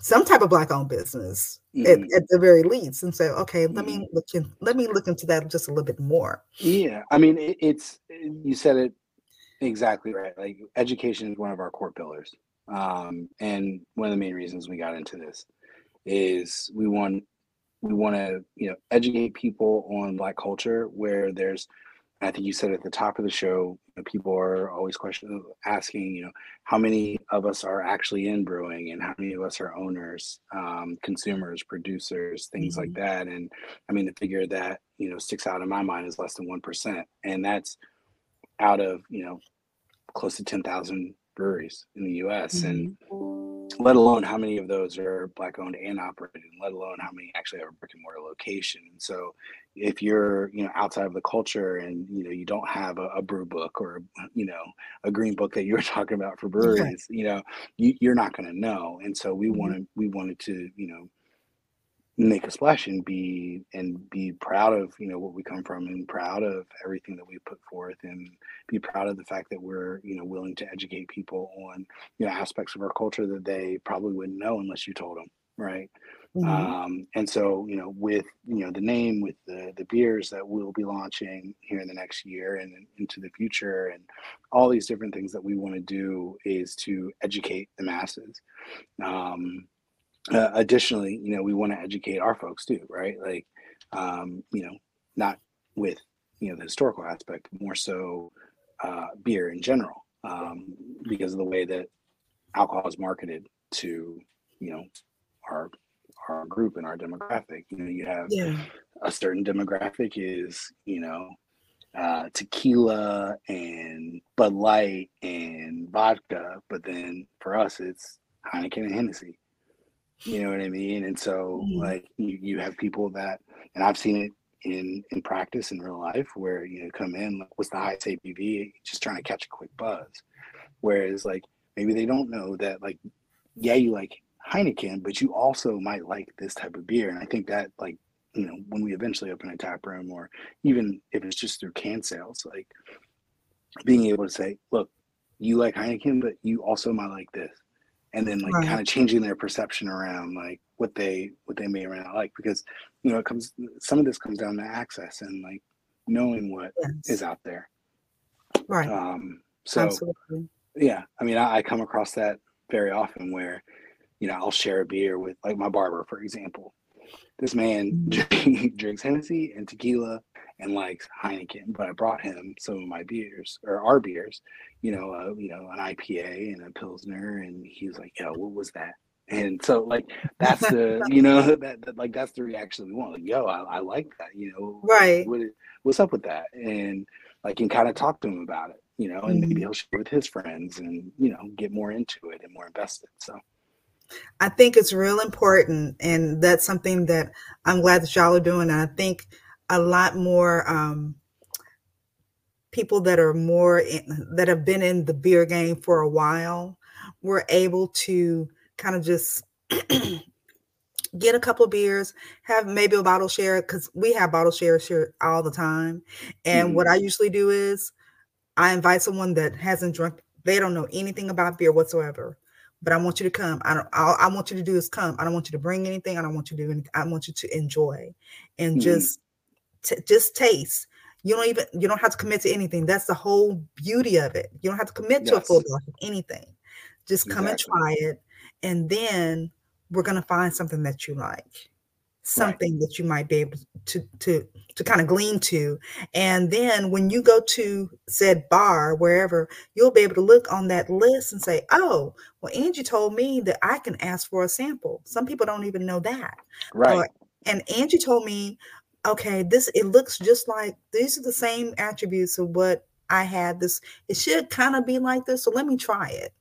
S1: some type of black owned business mm-hmm. at, at, the very least and say okay let mm-hmm. me look in, let me look into that just a little bit more
S3: yeah i mean it, it's you said it exactly right like education is one of our core pillars um, and one of the main reasons we got into this is we want we want to you know educate people on black culture where there's I think you said at the top of the show, know, people are always questioning, asking, you know, how many of us are actually in brewing and how many of us are owners, um, consumers, producers, things mm-hmm. like that. And I mean, the figure that, you know, sticks out in my mind is less than 1%. And that's out of, you know, close to 10,000 breweries in the US. Mm-hmm. And let alone how many of those are black owned and operated, let alone how many actually have a brick and mortar location. And so if you're, you know, outside of the culture and, you know, you don't have a, a brew book or, you know, a green book that you were talking about for breweries, you know, you, are not going to know. And so we mm-hmm. wanted, we wanted to, you know, make a splash and be and be proud of you know what we come from and proud of everything that we put forth and be proud of the fact that we're you know willing to educate people on you know aspects of our culture that they probably wouldn't know unless you told them right mm-hmm. um, and so you know with you know the name with the the beers that we'll be launching here in the next year and into the future and all these different things that we want to do is to educate the masses um, uh, additionally, you know, we want to educate our folks too, right? Like, um, you know, not with you know the historical aspect, more so uh, beer in general, um, because of the way that alcohol is marketed to you know our our group and our demographic. You know, you have yeah. a certain demographic is you know uh, tequila and Bud Light and vodka, but then for us it's Heineken and Hennessy. You know what I mean? And so mm-hmm. like you, you have people that and I've seen it in in practice in real life where you know come in like what's the highest ABV just trying to catch a quick buzz. Whereas like maybe they don't know that like yeah you like Heineken but you also might like this type of beer and I think that like you know when we eventually open a tap room or even if it's just through can sales like being able to say look you like Heineken but you also might like this and then like right. kind of changing their perception around like what they what they may or may not like because you know it comes some of this comes down to access and like knowing what yes. is out there
S1: right
S3: um so Absolutely. yeah i mean I, I come across that very often where you know i'll share a beer with like my barber for example this man mm-hmm. drinks Hennessy and tequila and likes Heineken, but I brought him some of my beers or our beers, you know, uh, you know, an IPA and a Pilsner, and he was like, "Yo, what was that?" And so, like, that's the, you know, that, that, like that's the reaction we want. Like, yo, I, I like that, you know,
S1: right?
S3: What, what's up with that? And like, can kind of talk to him about it, you know, and mm-hmm. maybe he'll share with his friends and you know get more into it and more invested. So.
S1: I think it's real important, and that's something that I'm glad that y'all are doing. And I think a lot more um, people that are more in, that have been in the beer game for a while were able to kind of just get a couple of beers, have maybe a bottle share because we have bottle shares here all the time. And mm-hmm. what I usually do is I invite someone that hasn't drunk, they don't know anything about beer whatsoever. But I want you to come. I don't. All I want you to do is come. I don't want you to bring anything. I don't want you to do anything. I want you to enjoy, and mm-hmm. just t- just taste. You don't even you don't have to commit to anything. That's the whole beauty of it. You don't have to commit yes. to a full glass of anything. Just come exactly. and try it, and then we're gonna find something that you like, something right. that you might be able to to to kind of glean to. And then when you go to said bar, wherever, you'll be able to look on that list and say, oh, well, Angie told me that I can ask for a sample. Some people don't even know that.
S3: Right. Or,
S1: and Angie told me okay, this it looks just like these are the same attributes of what I had. This it should kind of be like this, so let me try it.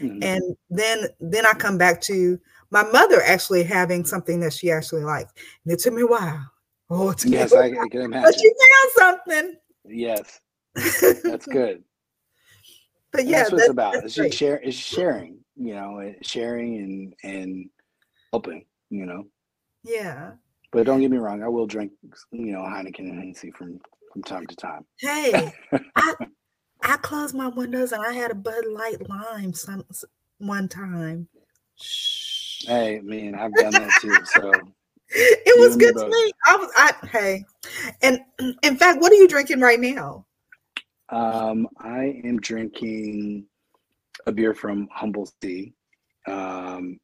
S1: Mm-hmm. And then then I come back to my mother actually having something that she actually liked. And it took me a while. Oh,
S3: it yes, I, I, can imagine.
S1: But she found something.
S3: Yes, that's good.
S1: but yeah,
S3: that's what it's about. It's just share, it's sharing. You know, sharing and and helping. You know.
S1: Yeah.
S3: But don't get me wrong, I will drink, you know, Heineken and Hennessy from from time to time.
S1: Hey, I I closed my windows and I had a Bud Light lime some one time.
S3: Shh. Hey, man, I've done that too. So
S1: it was good to me. I was I hey, and in fact, what are you drinking right now?
S3: Um, I am drinking a beer from Humble Sea, um,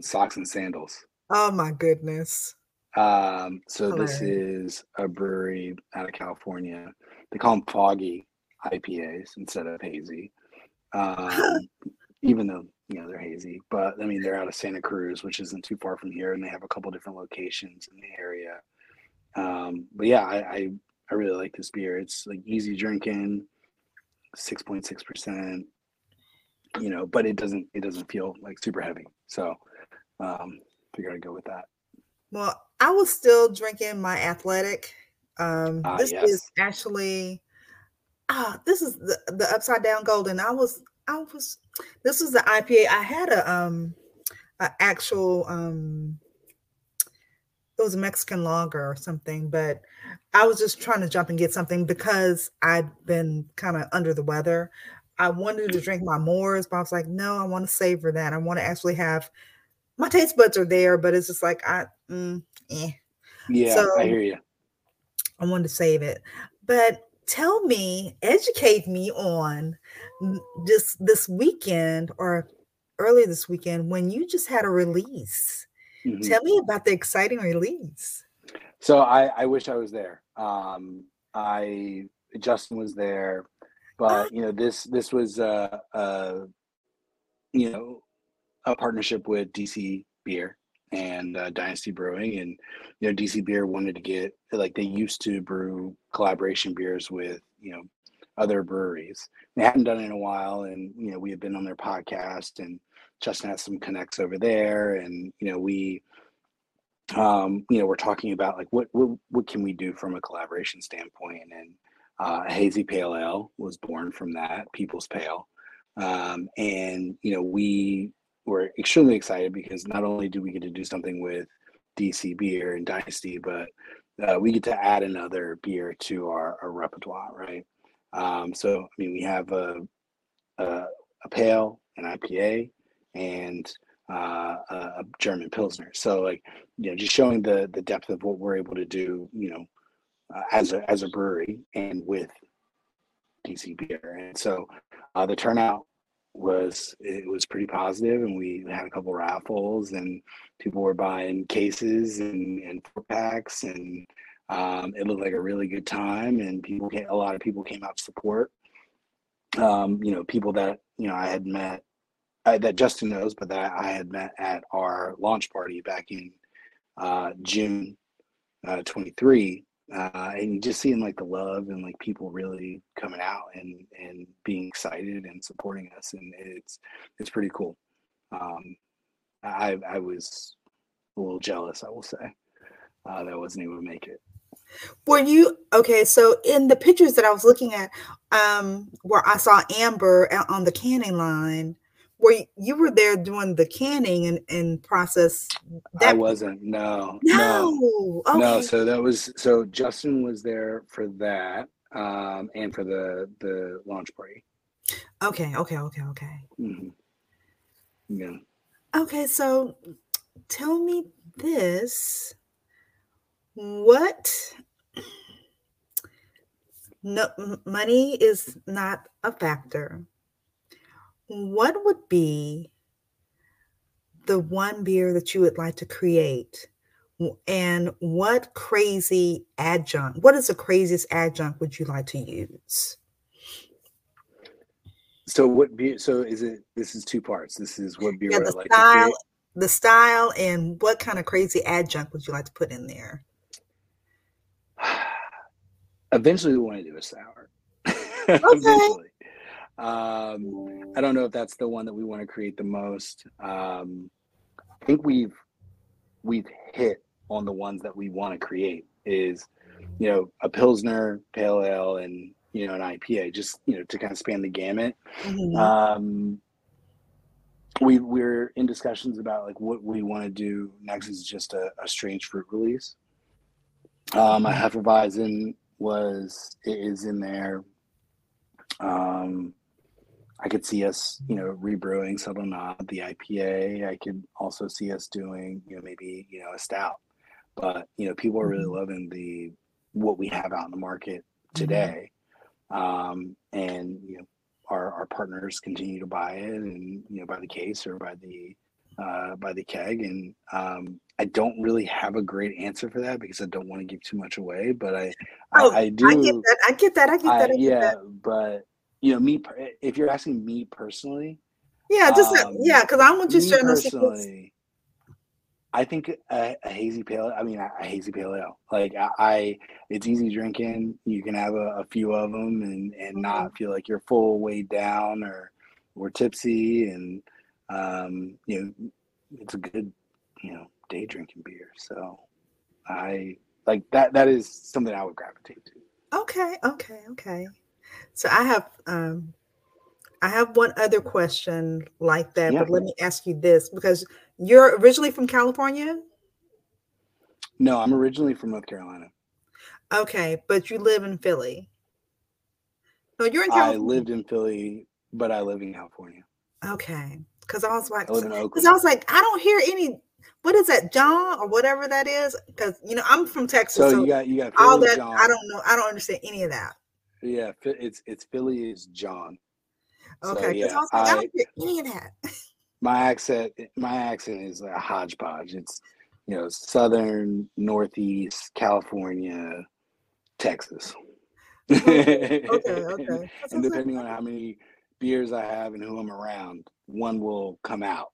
S3: socks and sandals.
S1: Oh my goodness.
S3: Um, so Hilarious. this is a brewery out of California. They call them foggy IPAs instead of hazy. Um, even though you know they're hazy, but I mean they're out of Santa Cruz, which isn't too far from here, and they have a couple different locations in the area. Um, but yeah, I, I I really like this beer. It's like easy drinking, six point six percent. You know, but it doesn't it doesn't feel like super heavy. So um, figure I'd go with that.
S1: Well, I was still drinking my athletic. Um, uh, this yes. is actually ah, this is the, the Upside Dawn golden. I was I was this was the IPA. I had a um a actual um it was a Mexican lager or something, but I was just trying to jump and get something because I'd been kind of under the weather. I wanted to drink my Moors, but I was like, no, I want to savor that. I want to actually have my taste buds are there, but it's just like I, mm,
S3: eh. Yeah, so, I hear you.
S1: I wanted to save it, but tell me, educate me on just this weekend or earlier this weekend when you just had a release. Mm-hmm. Tell me about the exciting release.
S3: So I, I wish I was there. Um, I Justin was there, but ah. you know this this was a, a you know a partnership with DC Beer and uh, Dynasty Brewing, and you know DC Beer wanted to get like they used to brew collaboration beers with you know other breweries. They hadn't done it in a while, and you know we had been on their podcast, and Justin has some connects over there, and you know we um, you know we're talking about like what what what can we do from a collaboration standpoint, and uh, hazy pale ale was born from that people's pale um, and you know we were extremely excited because not only do we get to do something with dc beer and dynasty but uh, we get to add another beer to our, our repertoire right um, so i mean we have a, a, a pale an ipa and uh, a german pilsner so like you know just showing the the depth of what we're able to do you know uh, as a as a brewery and with DC beer. And so uh, the turnout was it was pretty positive, and we had a couple raffles, and people were buying cases and and four packs, and um, it looked like a really good time. And people came, a lot of people came out to support. Um, you know, people that you know I had met. Uh, that Justin knows, but that I had met at our launch party back in uh, June uh, 23 uh, and just seeing like the love and like people really coming out and and being excited and supporting us and it's it's pretty cool. Um i i was a little jealous i will say uh, that wasn't able to make it.
S1: Were you okay so in the pictures that i was looking at um where i saw amber on the canning line where you were there doing the canning and, and process
S3: that i wasn't no no. No, okay. no so that was so justin was there for that um and for the the launch party.
S1: Okay okay okay okay.
S3: Mm-hmm. yeah.
S1: Okay so tell me this. What no money is not a factor what would be the one beer that you would like to create? And what crazy adjunct, what is the craziest adjunct would you like to use?
S3: So what beer so is it this is two parts. This is what beer
S1: yeah, the like style, the style and what kind of crazy adjunct would you like to put in there?
S3: Eventually we want to do a sour. Okay. Eventually. Um, I don't know if that's the one that we want to create the most. Um, I think we've we've hit on the ones that we want to create. Is you know a pilsner, pale ale, and you know an IPA, just you know to kind of span the gamut. Mm-hmm. Um, we we're in discussions about like what we want to do next is just a, a strange fruit release. Um, a mm-hmm. Hefeweizen was is in there. Um, I could see us, you know, rebrewing Subtle Nod, the IPA. I could also see us doing, you know, maybe, you know, a stout. But, you know, people are really mm-hmm. loving the what we have out in the market mm-hmm. today. Um, and, you know, our, our partners continue to buy it and, you know, by the case or by the uh, by the keg. And um, I don't really have a great answer for that because I don't want to give too much away. But I, oh, I, I, do.
S1: I get that. I get that. I get that. I, I
S3: get yeah,
S1: that.
S3: but you know, me, if you're asking me personally,
S1: yeah, just um, yeah, because I want to share
S3: personally. I think a, a, hazy pale. I mean, a, a hazy pale ale. Like I, I, it's easy drinking. You can have a, a few of them and and mm-hmm. not feel like you're full weighed down or or tipsy. And um, you know, it's a good you know day drinking beer. So I like that. That is something I would gravitate to.
S1: Okay. Okay. Okay. So I have um, I have one other question like that, yeah. but let me ask you this because you're originally from California.
S3: No, I'm originally from North Carolina.
S1: Okay, but you live in Philly. No, you're in
S3: I
S1: California.
S3: lived in Philly, but I live in California.
S1: Okay, because I was like,
S3: I
S1: because
S3: Oakland.
S1: I was like, I don't hear any. What is that, jawn or whatever that is? Because you know I'm from Texas,
S3: So
S1: so,
S3: you got you got
S1: all that
S3: jawn.
S1: I don't know. I don't understand any of that.
S3: Yeah, it's it's Philly is jawn.
S1: Okay, because
S3: yeah,
S1: I like, I, don't hear any of that.
S3: my accent my accent is a hodgepodge. It's you know southern, northeast, California, Texas.
S1: Okay, okay,
S3: and depending on how many beers I have and who I'm around, one will come out.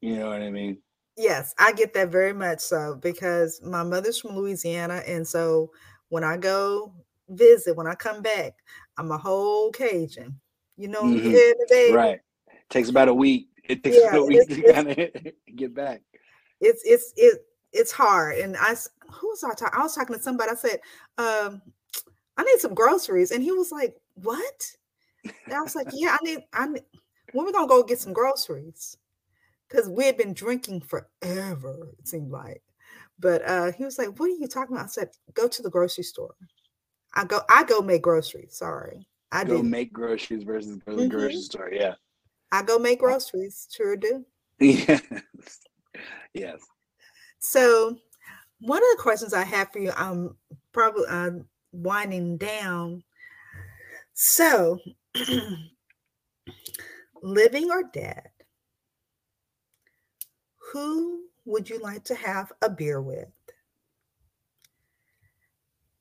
S3: You know what I mean?
S1: Yes, I get that very much so because my mother's from Louisiana. And so when I go visit, when I come back, I'm a whole Cajun. You know,
S3: Mhm.
S1: me.
S3: Right. Takes about a week. It takes
S1: Yeah,
S3: about a week to kind of get back.
S1: It's it's it it's hard. And I who was I talking? I was talking to somebody. I said, um, I need some groceries. And he was like, What? And I was like, Yeah, I need I need when we gonna go get some groceries? Because we had been drinking forever, it seemed like. But uh he was like, What are you talking about? I said, Go to the grocery store. I go, I go make groceries. Sorry. I
S3: Go
S1: do.
S3: make groceries versus go to the grocery
S1: Mhm.
S3: store. Yeah.
S1: I go make groceries. Sure do.
S3: Yes. Yes.
S1: So, one of the questions I have for you, I'm probably uh, winding down. So, living or dead, who would you like to have a beer with?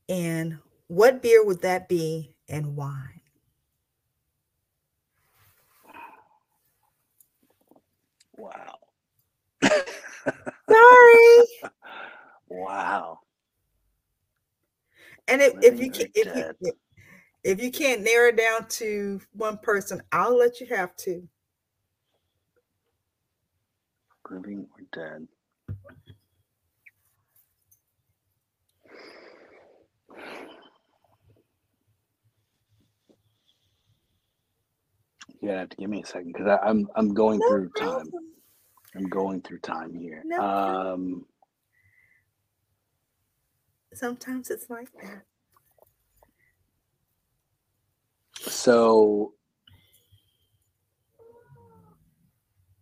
S1: And what beer would that be and why?
S3: Wow.
S1: Sorry.
S3: wow.
S1: And if, if you can, if you
S3: dead.
S1: if- if you can't narrow it down to one person, I'll let you have to.
S3: Living or dead. You're gonna have to give me a second because I'm I'm going
S1: No
S3: through time. I'm going through time here.
S1: No.
S3: Um
S1: Sometimes it's like that.
S3: so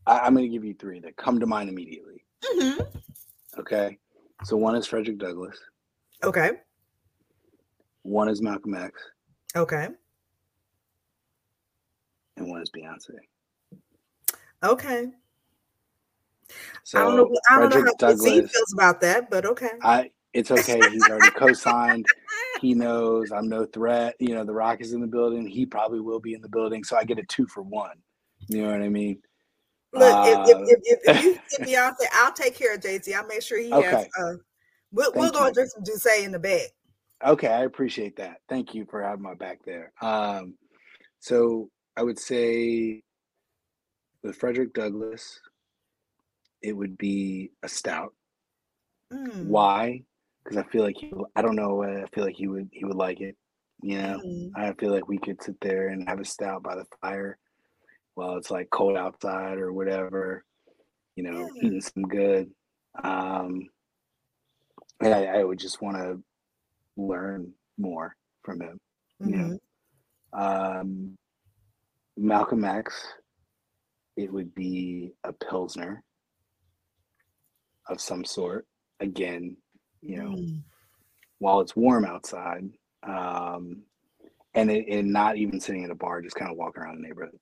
S3: I, I'm gonna give you three that come to mind immediately.
S1: Mhm.
S3: Okay. So one is Frederick Douglass,
S1: Okay.
S3: one is Malcolm X,
S1: Okay.
S3: One is Beyonce.
S1: Okay.
S3: So
S1: I don't know. I don't know how Z
S3: Douglass.
S1: feels about that, but okay.
S3: I it's okay. He's already co-signed. He knows I'm no threat. You know, The Rock is in the building. He probably will be in the building. So I get a two for one. You know what I mean?
S1: Look, if, if,
S3: Uh,
S1: if, if, if you get Beyonce, I'll take care of Jay Z. I'll make sure he has.
S3: Okay.
S1: Uh, we'll we'll go and drink some D'Ussé in the bag.
S3: Okay, I appreciate that. Thank you for having my back there. Um, so I would say with Frederick Douglass, it would be a stout.
S1: Mm,
S3: Why? Because I feel like he, I don't know. I feel like he would he would like it. You know,
S1: mm,
S3: I feel like we could sit there and have a stout by the fire while it's like cold outside or whatever. You know,
S1: Yeah.
S3: eating some good. Um, I, I would just want to learn more from him.
S1: mhm.
S3: Um, Malcolm X, it would be a pilsner of some sort. Again, you know,
S1: Mm,
S3: while it's warm outside, um, and it, and not even sitting at a bar, just kind of walking around the neighborhood,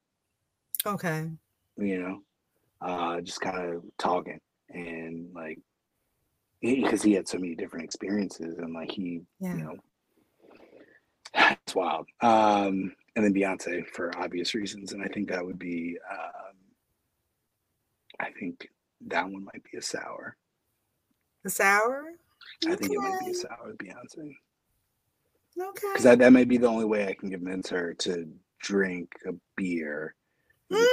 S1: Okay.
S3: you know, uh, just kind of talking and like because he had so many different experiences and like he,
S1: Yeah.
S3: you know, it's wild. Um, and then Beyonce for obvious reasons, and I think that would be, um, I think that one might be a sour.
S1: The sour.
S3: I think it might be a sour with Beyonce.
S1: Okay.
S3: because that, that may be the only way I can convince her to drink a beer.
S1: Mm,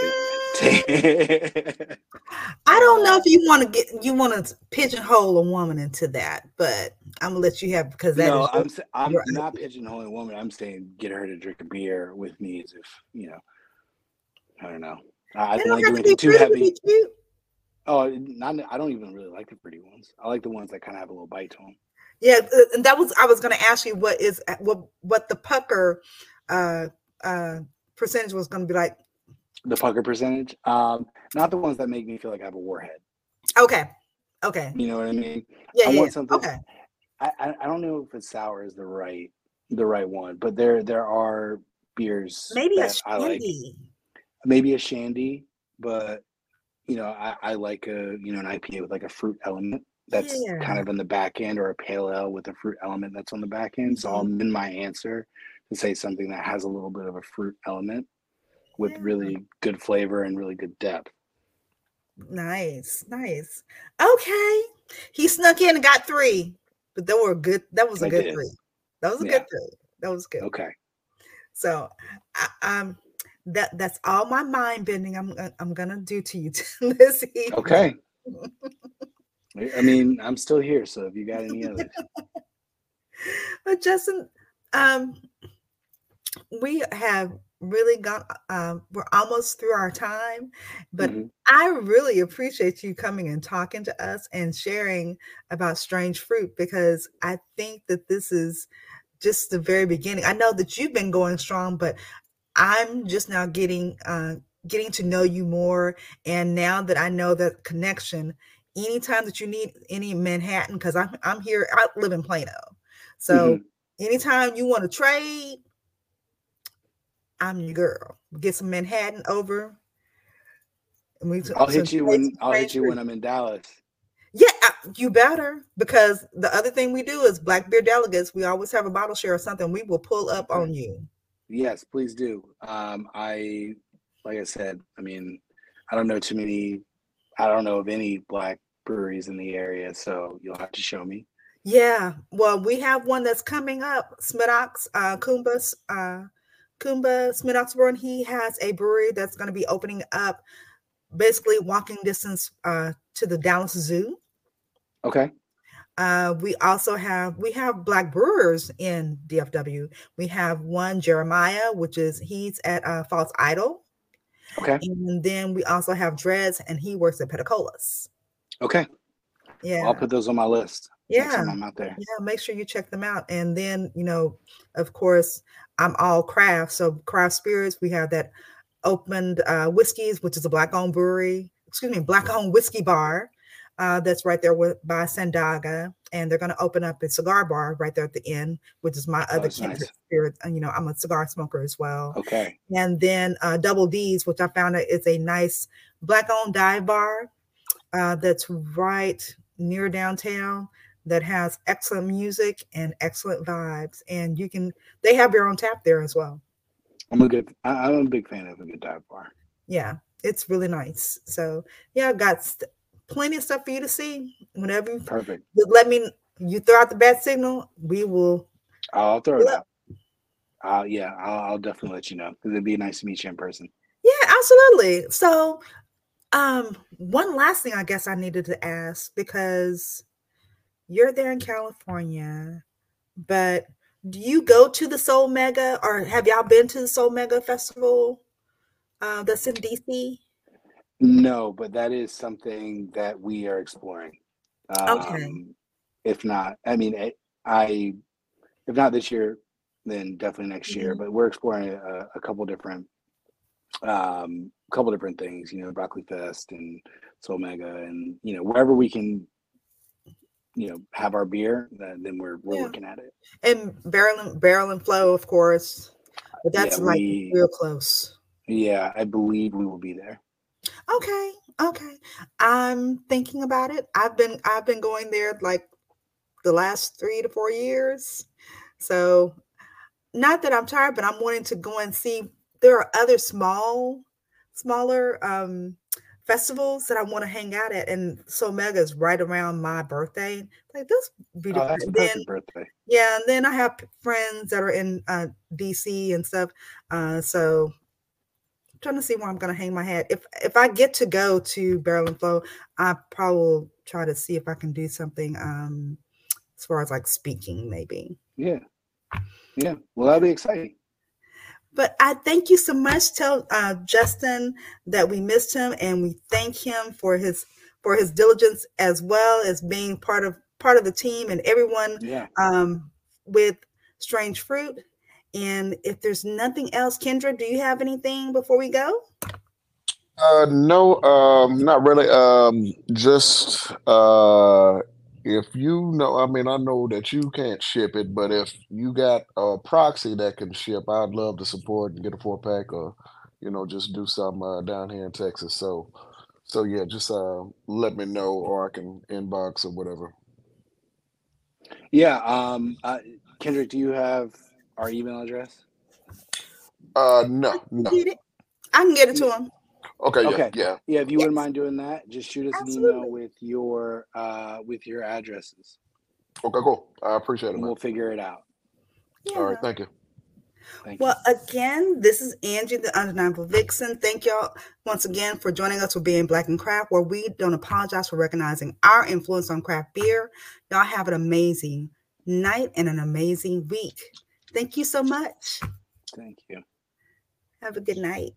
S3: I
S1: don't know if you want to get you want to pigeonhole a woman into that, but I'm gonna let you have because that is
S3: no,
S1: your-
S3: I'm sa- I'm
S1: your
S3: not pigeonholing a woman. I'm saying get her to drink a beer with me as if you know. I don't know. I
S1: They
S3: don't
S1: don't
S3: want to
S1: have to be
S3: too
S1: pretty to.
S3: Oh, not. I don't even really like the pretty ones. I like the ones that kind of have a little bite to them.
S1: Yeah, uh, and that was I was going to ask you what is what what the pucker uh uh percentage was going to be like.
S3: The pucker percentage, um, not the ones that make me feel like I have a warhead.
S1: Okay, okay.
S3: You know what I mean?
S1: Yeah,
S3: I
S1: yeah.
S3: want something.
S1: Okay.
S3: I, I don't know if it's sour is the right the right one, but there there are beers
S1: Maybe a
S3: I like.
S1: shandy.
S3: Maybe a shandy, but you know I, I like a you know an IPA with like a fruit element that's kind of in the back end, or a pale ale with a fruit element that's on the back end. So I'll
S1: Mhm.
S3: amend my answer to say something that has a little bit of a fruit element with really good flavor and really good depth.
S1: Nice, nice. Okay. He snuck in and got three, but they were good. That was a
S3: I
S1: good
S3: did.
S1: three. That was a
S3: Yeah.
S1: good three. That was good.
S3: Okay.
S1: So, I, um, that that's all my mind bending. I'm I'm gonna do to you this evening.
S3: Okay. I mean, I'm still here, so if you got any others,
S1: But Justin, um, we have really got Um, we're almost through our time, but
S3: Mhm.
S1: I really appreciate you coming and talking to us and sharing about strange fruit because I think that this is just the very beginning. I know that you've been going strong, but I'm just now getting uh, getting to know you more, and now that I know that connection, anytime that you need any Manhattan, because I'm I'm here, I live in Plano, so
S3: Mhm.
S1: anytime you want to trade, I'm your girl. Get some Manhattan over. And we
S3: I'll hit you when I'll hit you when I'm in Dallas.
S1: Yeah, uh, you better because the other thing we do is Black Beer Delegates. We always have a bottle share or something. We will pull up on you.
S3: Yes, please do. Um, I, like I said, I mean, I don't know too many. I don't know of any black breweries in the area, so you'll have to show me.
S1: Yeah, well, we have one that's coming up. Smidox, uh, Kumba's, uh, Kumba Smith Brewer, he has a brewery that's going to be opening up, basically walking distance uh, to the Dallas Zoo.
S3: Okay.
S1: Uh, we also have we have black brewers in DFW. We have one Jeremiah, which is he's at uh, False Idol,
S3: Okay.
S1: and then we also have Dreads, and he works at Peticolas.
S3: Okay.
S1: Yeah,
S3: I'll put those on my list
S1: yeah.
S3: I'm out there.
S1: Yeah, make sure you check them out. And then, you know, of course, I'm all craft. So craft spirits, we have that opened uh whiskeys, which is a black owned brewery, excuse me, black owned whiskey bar. Uh, that's right there with by Sandaga, and they're going to open up a cigar bar right there at the end, which is my
S3: Oh,
S1: other
S3: nice.
S1: spirit. You know, I'm a cigar smoker as well.
S3: Okay.
S1: And then uh, Double D's, which I found out is a nice black-owned dive bar uh, that's right near downtown that has excellent music and excellent vibes. And you can they have your own tap there as well.
S3: I'm a good. I, I'm a big fan of a good dive bar.
S1: Yeah, it's really nice. So yeah, I've got st- plenty of stuff for you to see. Whenever you
S3: Perfect.
S1: just let me you throw out the bat signal, we will.
S3: I'll throw it out. Uh, yeah, I'll, I'll definitely let you know because it'd be nice to meet you in person.
S1: Yeah, absolutely. So, um, one last thing I guess I needed to ask because you're there in California, but do you go to the Soul Mega or have y'all been to the Soul Mega Festival uh, that's in DC?
S3: No, but that is something that we are exploring.
S1: Okay.
S3: Um, if not, I mean, I, I, if not this year, then definitely next year.
S1: Mhm.
S3: But we're exploring a, a couple different, um, couple different things. You know, Broccoli Fest and Soul Mega, and you know, wherever we can, you know, have our beer, then, then we're we're
S1: Yeah.
S3: looking at it.
S1: And Barrel and Barrel and Flow, of course, but that's
S3: Yeah,
S1: like
S3: we-
S1: real close.
S3: Yeah, I believe we will be there.
S1: Okay, okay. I'm thinking about it. I've been I've been going there like the last three to four years. So not that I'm tired, but I'm wanting to go and see there are other small, smaller um festivals that I want to hang out at. And so Mega is right around my birthday. Like this be
S3: Oh,
S1: then
S3: birthday.
S1: yeah, and then I have friends that are in uh, DC and stuff. Uh, so I'm trying to see where I'm going to hang my hat. If if I get to go to Barrel and Flow, I probably will try to see if I can do something um, as far as like speaking, maybe.
S3: Yeah, yeah. Well, that'll be exciting.
S1: But I thank you so much. Tell uh, Justin that we missed him, and we thank him for his for his diligence as well as being part of part of the team and everyone
S3: Yeah.
S1: um, with Strange Fruit. And if there's nothing else, Kendrick, do you have anything before we go?
S2: Uh, no, um, not really. Um, just uh, if you know, I mean, I know that you can't ship it, but if you got a proxy that can ship, I'd love to support and get a four pack, or you know, just do some uh, down here in Texas. So, so yeah, just uh, let me know, or I can inbox or whatever.
S3: Yeah. Um, uh, Kendrick, do you have our email address?
S2: Uh, no, no.
S1: Get it? I can get it to him.
S2: Okay, yeah,
S3: Okay.
S2: yeah.
S3: Yeah, if you wouldn't mind doing that, just shoot us an email with your uh, with your addresses,
S2: Okay, cool. I appreciate it, man.
S3: we'll figure it out.
S2: All right, thank you.
S3: Thank you.
S1: Well, again, this is Angie, the Undeniable Vixen. Thank y'all once again for joining us for being Black and Craft, where we don't apologize for recognizing our influence on craft beer. Y'all have an amazing night and an amazing week. Thank you so much.
S3: Thank you.
S1: Have a good night.